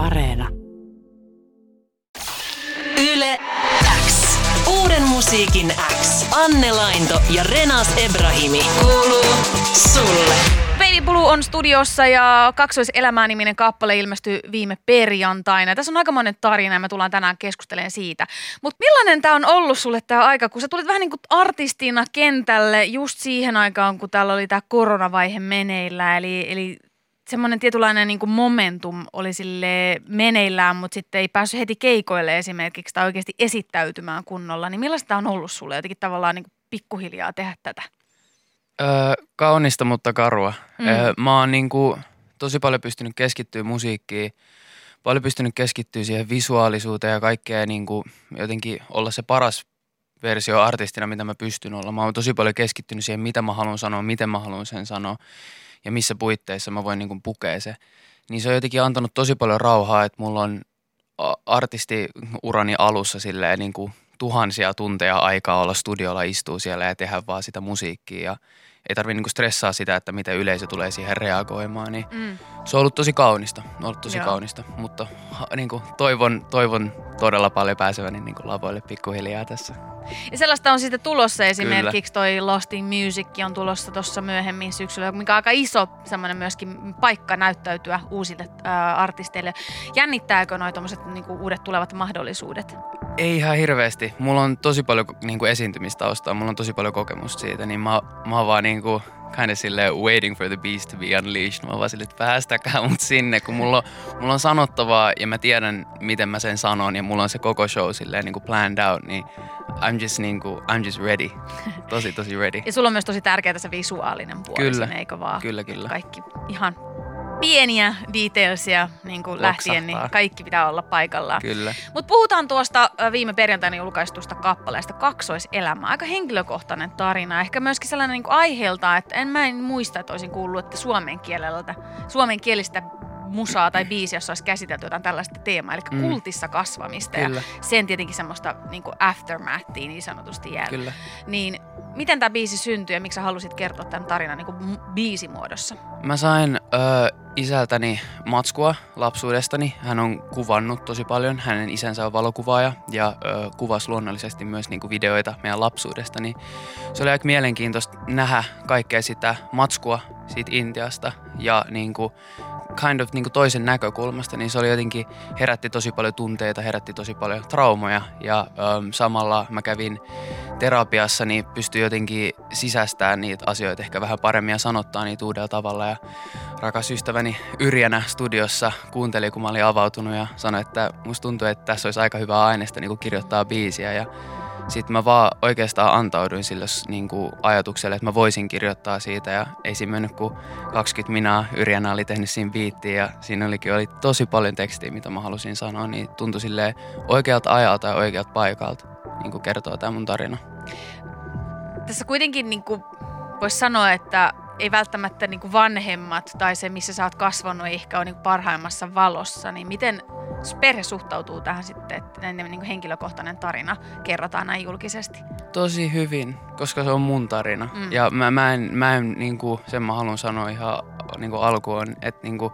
Areena. Yle X. Uuden musiikin X. Anne Lainto ja Renas Ebrahimi. Kuuluu sulle. Baby Blue on studiossa ja Kaksoiselämää niminen kappale ilmestyi viime perjantaina. Tässä on aika monen tarina ja me tullaan tänään keskustelemaan siitä. Mutta millainen tämä on ollut sulle tämä aika, kun sä tulit vähän niin kuin artistina kentälle just siihen aikaan, kun täällä oli tämä koronavaihe meneillä. Eli, eli semmoinen tietynlainen niin kuin momentum oli sille meneillään, mutta sitten ei päässyt heti keikoille esimerkiksi tai oikeasti esittäytymään kunnolla. Niin millaista on ollut sulle jotenkin tavallaan niin kuin pikkuhiljaa tehdä tätä? Öö, kaunista, mutta karua. Mm. Öö, mä oon niinku tosi paljon pystynyt keskittyä musiikkiin, paljon pystynyt keskittyä siihen visuaalisuuteen ja kaikkea niinku jotenkin olla se paras versio artistina, mitä mä pystyn olla. Mä oon tosi paljon keskittynyt siihen, mitä mä haluan sanoa, miten mä haluan sen sanoa ja missä puitteissa mä voin niinku pukea se. Niin se on jotenkin antanut tosi paljon rauhaa, että mulla on artistiurani alussa silleen niinku tuhansia tunteja aikaa olla studiolla, istuu siellä ja tehdä vaan sitä musiikkia ja ei tarvitse niinku stressaa sitä, että miten yleisö tulee siihen reagoimaan. Niin mm. Se on ollut tosi kaunista, on ollut tosi Joo. kaunista, mutta niinku, toivon, toivon todella paljon pääseväni niinku lavoille pikkuhiljaa tässä. Ja sellaista on sitten tulossa esimerkiksi Kyllä. toi Lost in Music on tulossa tuossa myöhemmin syksyllä, mikä on aika iso semmoinen myöskin paikka näyttäytyä uusille ää, artisteille. Jännittääkö noin tuommoiset niinku, uudet tulevat mahdollisuudet? Ei ihan hirveästi. Mulla on tosi paljon niinku, esiintymistaustaa, mulla on tosi paljon kokemusta siitä, niin mä, mä oon vaan niinku, kind of sille waiting for the beast to be unleashed. Mä vaan sille, että päästäkää mut sinne, kun mulla on, mulla on sanottavaa ja mä tiedän, miten mä sen sanon ja mulla on se koko show silleen niin kuin planned out, niin I'm just, niin kuin, I'm just ready. Tosi, tosi ready. Ja sulla on myös tosi tärkeää se visuaalinen puoli kyllä, sinne, eikö vaan? Kyllä, kyllä. Kaikki ihan pieniä detailsia niin kuin lähtien, niin kaikki pitää olla paikallaan. Kyllä. Mutta puhutaan tuosta viime perjantaina julkaistusta kappaleesta Kaksoiselämä. Aika henkilökohtainen tarina. Ehkä myöskin sellainen niin aiheelta, että en mä en muista, että olisin kuullut, että suomen kielellä, suomen kielistä musaa tai biisi, jossa olisi käsitelty jotain tällaista teemaa, eli mm. kultissa kasvamista Kyllä. ja sen tietenkin semmoista niin kuin aftermathia niin sanotusti jäällä. Kyllä. Niin miten tämä biisi syntyi ja miksi sä halusit kertoa tämän tarinan niin biisimuodossa? Mä sain ö, isältäni matskua lapsuudestani. Hän on kuvannut tosi paljon. Hänen isänsä on valokuvaaja ja ö, kuvasi luonnollisesti myös niin kuin videoita meidän lapsuudesta. Niin se oli aika mielenkiintoista nähdä kaikkea sitä matskua siitä Intiasta ja niin kuin kind of niin kuin toisen näkökulmasta, niin se oli jotenkin, herätti tosi paljon tunteita, herätti tosi paljon traumoja ja äm, samalla mä kävin terapiassa, niin pystyi jotenkin sisästämään niitä asioita ehkä vähän paremmin ja sanottaa niitä uudella tavalla ja rakas ystäväni Yrjänä studiossa kuunteli, kun mä olin avautunut ja sanoi, että musta tuntuu, että tässä olisi aika hyvää aineesta niin kuin kirjoittaa biisiä ja sitten mä vaan oikeastaan antauduin sille niin kuin ajatukselle, että mä voisin kirjoittaa siitä ja ei siinä mennyt kuin 20 minaa. Yrjänä oli tehnyt siinä viittiä ja siinä olikin oli tosi paljon tekstiä, mitä mä halusin sanoa, niin tuntui silleen oikealta ajalta ja oikealta paikalta niin kuin kertoo tämä mun tarina. Tässä kuitenkin niin kuin voisi sanoa, että ei välttämättä niin kuin vanhemmat tai se, missä sä oot kasvanut, ei ehkä ole niin parhaimmassa valossa, niin miten perhe suhtautuu tähän sitten, että näin niin henkilökohtainen tarina kerrotaan näin julkisesti? Tosi hyvin, koska se on mun tarina. Mm. Ja mä, mä en, mä en niin kuin, sen mä haluan sanoa ihan niin kuin alkuun, että niin kuin,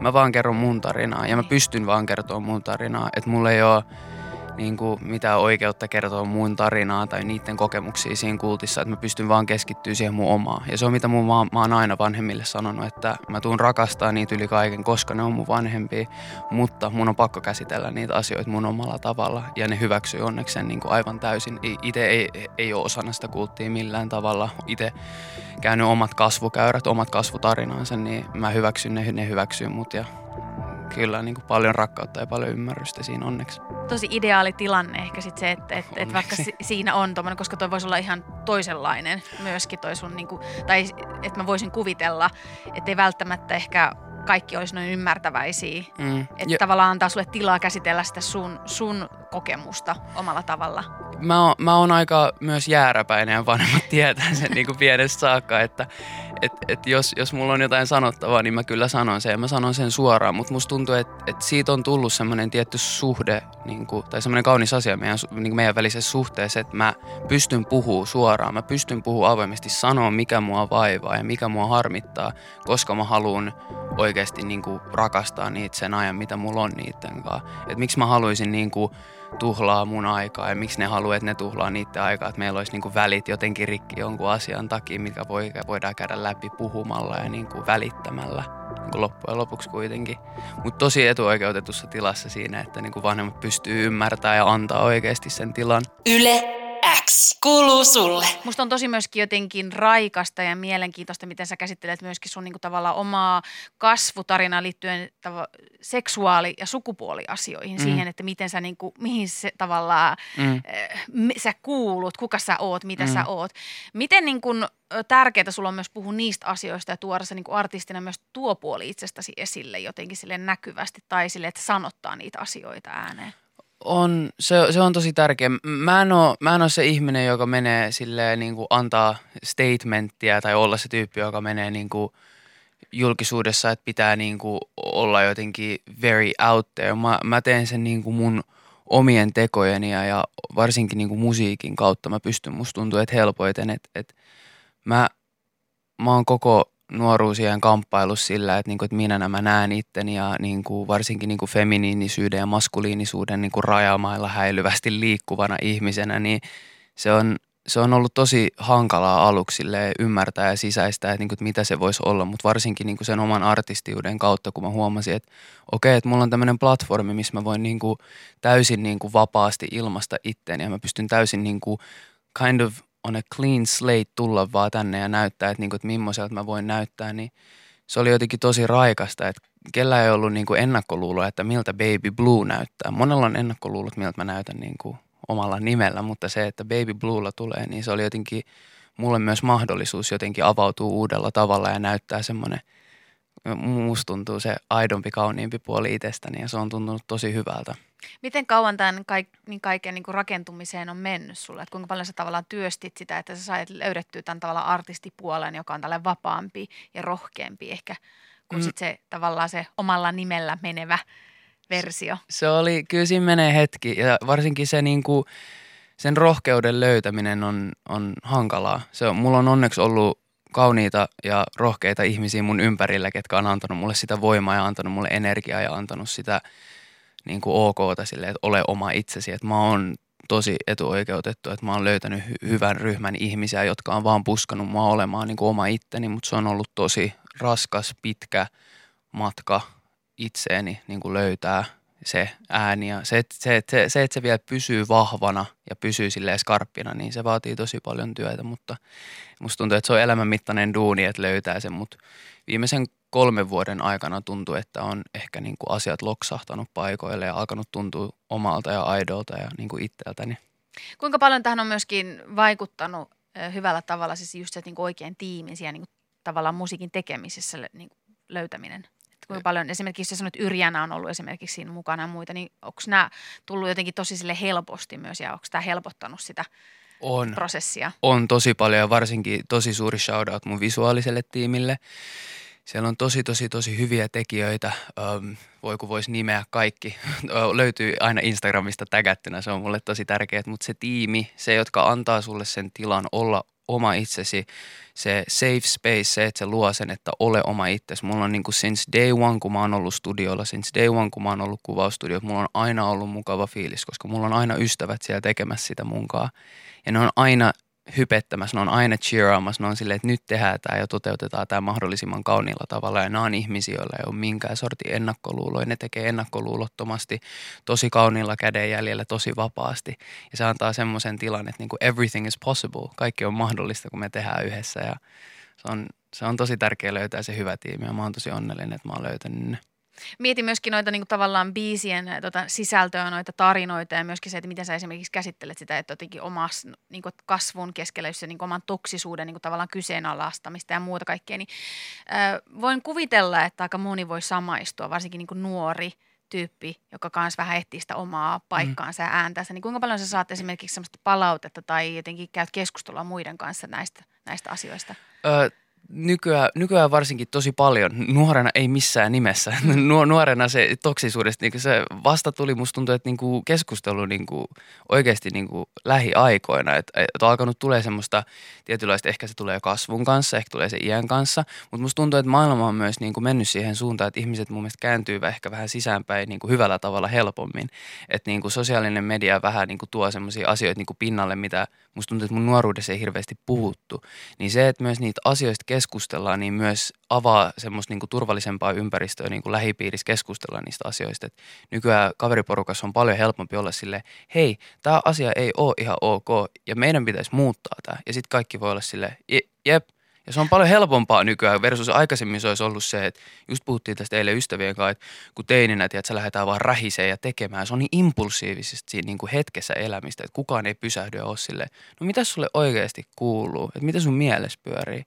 mä vaan kerron mun tarinaa ja mä niin. pystyn vaan kertoa mun tarinaa. Että mulla ei ole niin kuin mitään oikeutta kertoa mun tarinaa tai niiden kokemuksia siinä kultissa, että mä pystyn vaan keskittyä siihen mun omaan. Ja se on mitä mun, mä, mä oon aina vanhemmille sanonut, että mä tuun rakastaa niitä yli kaiken, koska ne on mun vanhempia, mutta mun on pakko käsitellä niitä asioita mun omalla tavalla ja ne hyväksyy onneksi sen niin kuin aivan täysin. Itse ei, ei ole osana sitä kulttia millään tavalla. Itse käynyt omat kasvukäyrät, omat kasvutarinansa, niin mä hyväksyn ne, ne hyväksyy mut ja kyllä niin kuin paljon rakkautta ja paljon ymmärrystä siinä onneksi. Tosi ideaali tilanne ehkä sit se, että et, et vaikka si- siinä on tuommoinen, koska toi voisi olla ihan toisenlainen myöskin toi sun, niin kuin, tai että mä voisin kuvitella, että ei välttämättä ehkä kaikki olisi noin ymmärtäväisiä. Mm. Että ja, tavallaan antaa sulle tilaa käsitellä sitä sun, sun kokemusta omalla tavalla. Mä oon, mä oon aika myös jääräpäinen ja vanhemmat tietää sen niin kuin pienestä saakka, että et, et jos, jos mulla on jotain sanottavaa, niin mä kyllä sanon sen ja mä sanon sen suoraan. Mutta musta tuntuu, että et siitä on tullut semmoinen tietty suhde niin kuin, tai semmoinen kaunis asia meidän, niin meidän välisessä suhteessa, että mä pystyn puhua suoraan. Mä pystyn puhua avoimesti, sanoa mikä mua vaivaa ja mikä mua harmittaa, koska mä haluan oikeasti niin kuin, rakastaa niitä sen ajan, mitä mulla on niiden kanssa. Et miksi mä haluaisin niin kuin, tuhlaa mun aikaa ja miksi ne haluaa, että ne tuhlaa niiden aikaa, että meillä olisi niin kuin välit jotenkin rikki jonkun asian takia, mikä voi, voidaan käydä läpi puhumalla ja niin kuin välittämällä niin kuin loppujen lopuksi kuitenkin. Mutta tosi etuoikeutetussa tilassa siinä, että niin kuin vanhemmat pystyy ymmärtämään ja antaa oikeasti sen tilan. Yle X kuuluu sulle. Musta on tosi myöskin jotenkin raikasta ja mielenkiintoista, miten sä käsittelet myöskin sun niinku tavallaan omaa kasvutarinaa liittyen tava- seksuaali- ja sukupuoliasioihin, mm. siihen, että miten sä niinku, mihin se tavallaan mm. äh, sä kuulut, kuka sä oot, mitä mm. sä oot. Miten niinku, tärkeää sulla on myös puhua niistä asioista ja tuoda se niin kuin artistina myös tuo puoli itsestäsi esille jotenkin sille näkyvästi tai sille, että sanottaa niitä asioita ääneen? On, se, se on tosi tärkeä. Mä en, ole, mä en ole se ihminen, joka menee silleen niin kuin antaa statementtia tai olla se tyyppi, joka menee niin kuin julkisuudessa, että pitää niin kuin olla jotenkin very out there. Mä, mä teen sen niin kuin mun omien tekojeni ja, ja varsinkin niin kuin musiikin kautta mä pystyn, musta tuntuu, että helpoiten, että, että mä, mä oon koko nuoruusien kamppailu sillä, että, niin kuin, että minä nämä näen itteni ja niin kuin, varsinkin niin kuin feminiinisyyden ja maskuliinisuuden niin kuin rajamailla häilyvästi liikkuvana ihmisenä, niin se on, se on ollut tosi hankalaa aluksi ymmärtää ja sisäistää, että, niin kuin, että mitä se voisi olla, mutta varsinkin niin kuin sen oman artistiuden kautta, kun mä huomasin, että okei, okay, että mulla on tämmöinen platformi, missä mä voin niin kuin, täysin niin kuin, vapaasti ilmasta itteni ja mä pystyn täysin niin kuin, kind of on a clean slate tulla vaan tänne ja näyttää, että, niinku, että millaiselta mä voin näyttää, niin se oli jotenkin tosi raikasta, että kellä ei ollut niinku ennakkoluuloa, että miltä Baby Blue näyttää. Monella on ennakkoluulot, miltä mä näytän niinku omalla nimellä, mutta se, että Baby Bluella tulee, niin se oli jotenkin mulle myös mahdollisuus jotenkin avautua uudella tavalla ja näyttää semmoinen, musta tuntuu se aidompi, kauniimpi puoli itsestäni ja se on tuntunut tosi hyvältä. Miten kauan tämän kaik, niin kaiken niin kuin rakentumiseen on mennyt sulle? Että kuinka paljon sä tavallaan työstit sitä, että sä sait löydettyä tämän tavallaan artistipuolen, joka on tälle vapaampi ja rohkeampi ehkä kuin mm. sit se tavallaan se omalla nimellä menevä versio? Se oli, kyllä siinä menee hetki ja varsinkin se niin kuin, sen rohkeuden löytäminen on, on hankalaa. Se on, mulla on onneksi ollut kauniita ja rohkeita ihmisiä mun ympärillä, ketkä on antanut mulle sitä voimaa ja antanut mulle energiaa ja antanut sitä – niin kuin okta silleen, että ole oma itsesi. Että mä oon tosi etuoikeutettu, että mä oon löytänyt hy- hyvän ryhmän ihmisiä, jotka on vaan puskanut mua olemaan niin kuin oma itteni, mutta se on ollut tosi raskas, pitkä matka itseeni niin kuin löytää se ääni ja se, että se, se, se, että se vielä pysyy vahvana ja pysyy silleen skarppina, niin se vaatii tosi paljon työtä, mutta musta tuntuu, että se on elämänmittainen duuni, että löytää sen, mutta viimeisen kolmen vuoden aikana tuntuu, että on ehkä niin kuin asiat loksahtanut paikoille ja alkanut tuntua omalta ja aidolta ja niin kuin itseltäni. Kuinka paljon tähän on myöskin vaikuttanut hyvällä tavalla siis just se niin kuin oikein tiimin siellä niin kuin tavallaan musiikin tekemisessä niin kuin löytäminen? Että kuinka paljon esimerkiksi sä sanoit, Yrjänä on ollut esimerkiksi siinä mukana ja muita, niin onko nämä tullut jotenkin tosi sille helposti myös ja onko tämä helpottanut sitä on, prosessia? On tosi paljon ja varsinkin tosi suuri shoutout mun visuaaliselle tiimille. Siellä on tosi, tosi, tosi hyviä tekijöitä. Um, voi kun voisi nimeä kaikki. Löytyy aina Instagramista tägättynä, se on mulle tosi tärkeää. Mutta se tiimi, se, jotka antaa sulle sen tilan olla oma itsesi, se safe space, se, että se luo sen, että ole oma itsesi. Mulla on niin kuin since day one, kun mä oon ollut studiolla, since day one, kun mä oon ollut kuvaustudio, mulla on aina ollut mukava fiilis, koska mulla on aina ystävät siellä tekemässä sitä munkaa. Ja ne on aina hypettämässä, ne on aina cheeraamassa, ne on silleen, että nyt tehdään tämä ja toteutetaan tämä mahdollisimman kauniilla tavalla. Ja nämä on ihmisiä, joilla ei ole minkään sortin ennakkoluuloja, ne tekee ennakkoluulottomasti, tosi kauniilla kädenjäljellä, tosi vapaasti. Ja se antaa semmoisen tilan, että niin kuin everything is possible, kaikki on mahdollista, kun me tehdään yhdessä ja se on, se on tosi tärkeää löytää se hyvä tiimi ja mä oon tosi onnellinen, että mä oon löytänyt ne. Mietin myöskin noita niin kuin tavallaan biisien tota, sisältöä, noita tarinoita ja myöskin se, että miten sä esimerkiksi käsittelet sitä, että jotenkin omas niin kuin kasvun keskellä just se niin kuin oman toksisuuden niin kuin tavallaan kyseenalaistamista ja muuta kaikkea, niin äh, voin kuvitella, että aika moni voi samaistua, varsinkin niin kuin nuori tyyppi, joka kanssa vähän etsii sitä omaa paikkaansa mm. ja ääntänsä, niin kuinka paljon sä saat esimerkiksi sellaista palautetta tai jotenkin käyt keskustelua muiden kanssa näistä, näistä asioista? Ö, nykyään, nykyään varsinkin tosi paljon, nuorena ei missään nimessä, mm. nuorena se toksisuudesta, niin se vasta tuli, musta tuntuu, että niinku keskustelu niinku oikeasti niinku lähiaikoina, että et on alkanut tulee semmoista tietynlaista, ehkä se tulee kasvun kanssa, ehkä tulee se iän kanssa, mutta musta tuntuu, että maailma on myös niinku mennyt siihen suuntaan, että ihmiset mun mielestä kääntyy ehkä vähän sisäänpäin niinku hyvällä tavalla helpommin, että niinku sosiaalinen media vähän niinku tuo semmoisia asioita niinku pinnalle, mitä musta tuntuu, että mun nuoruudessa ei hirveästi puhuttu, niin se, että myös niitä asioista keskustellaan, niin myös avaa semmoista niin kuin turvallisempaa ympäristöä niin kuin lähipiirissä keskustella niistä asioista. Et nykyään kaveriporukassa on paljon helpompi olla sille, hei, tämä asia ei ole ihan ok ja meidän pitäisi muuttaa tämä. Ja sitten kaikki voi olla sille, jep, ja se on paljon helpompaa nykyään versus aikaisemmin se olisi ollut se, että just puhuttiin tästä eilen ystävien kanssa, että kun teininä, että sä lähdetään vaan rähiseen ja tekemään. Se on niin impulsiivisesti siinä niin kuin hetkessä elämistä, että kukaan ei pysähdy ja ole sille, no mitä sulle oikeasti kuuluu, että mitä sun mielessä pyörii.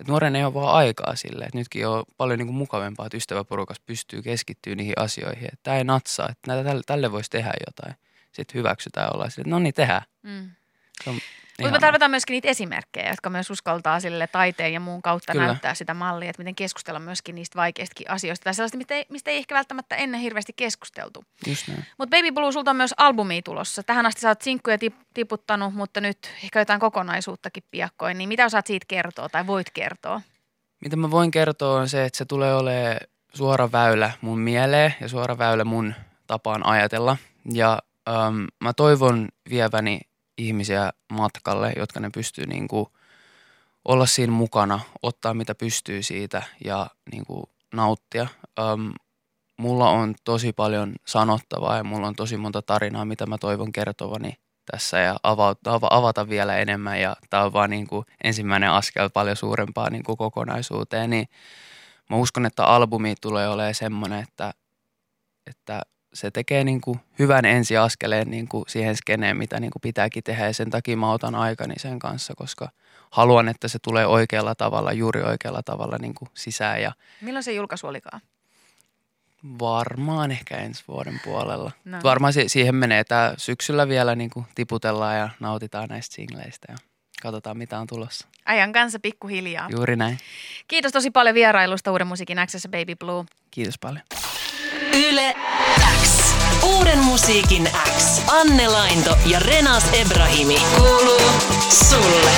Että nuoren ei ole vaan aikaa sille, että nytkin on paljon niin kuin mukavampaa, että ystäväporukas pystyy keskittyä niihin asioihin. Että tämä ei natsaa, että tälle, tälle voisi tehdä jotain. Sitten hyväksytään olla sille, että no niin tehdään. Mm. Se on mutta me tarvitaan myöskin niitä esimerkkejä, jotka myös uskaltaa sille taiteen ja muun kautta Kyllä. näyttää sitä mallia, että miten keskustella myöskin niistä vaikeistakin asioista. Tai sellaista, mistä ei, mistä ei ehkä välttämättä ennen hirveästi keskusteltu. Mutta Baby Blue, sulta on myös albumi tulossa. Tähän asti sä oot sinkkuja tip- tiputtanut, mutta nyt ehkä jotain kokonaisuuttakin piakkoin. Niin mitä osaat siitä kertoa tai voit kertoa? Mitä mä voin kertoa on se, että se tulee olemaan suora väylä mun mieleen ja suora väylä mun tapaan ajatella. Ja ähm, mä toivon vieväni ihmisiä matkalle, jotka ne pystyy niin kuin olla siinä mukana, ottaa mitä pystyy siitä ja niin kuin nauttia. Öm, mulla on tosi paljon sanottavaa ja mulla on tosi monta tarinaa, mitä mä toivon kertovani tässä ja avata, avata vielä enemmän ja tämä on vaan niin kuin ensimmäinen askel paljon suurempaa niin kuin kokonaisuuteen, niin mä uskon, että albumi tulee olemaan semmoinen, että, että se tekee niin kuin hyvän ensiaskeleen niin kuin siihen skeneen, mitä niin kuin pitääkin tehdä ja sen takia mä otan aikani sen kanssa, koska haluan, että se tulee oikealla tavalla, juuri oikealla tavalla niin kuin sisään. Ja Milloin se julkaisu olikaan? Varmaan ehkä ensi vuoden puolella. No. Varmaan si- siihen menee. Tää syksyllä vielä niin kuin tiputellaan ja nautitaan näistä singleistä ja katsotaan mitä on tulossa. Ajan kanssa pikkuhiljaa. Juuri näin. Kiitos tosi paljon vierailusta Uuden musiikin Access Baby Blue. Kiitos paljon. Yle X. Uuden musiikin X. Anne Lainto ja Renas Ebrahimi. Kuuluu sulle.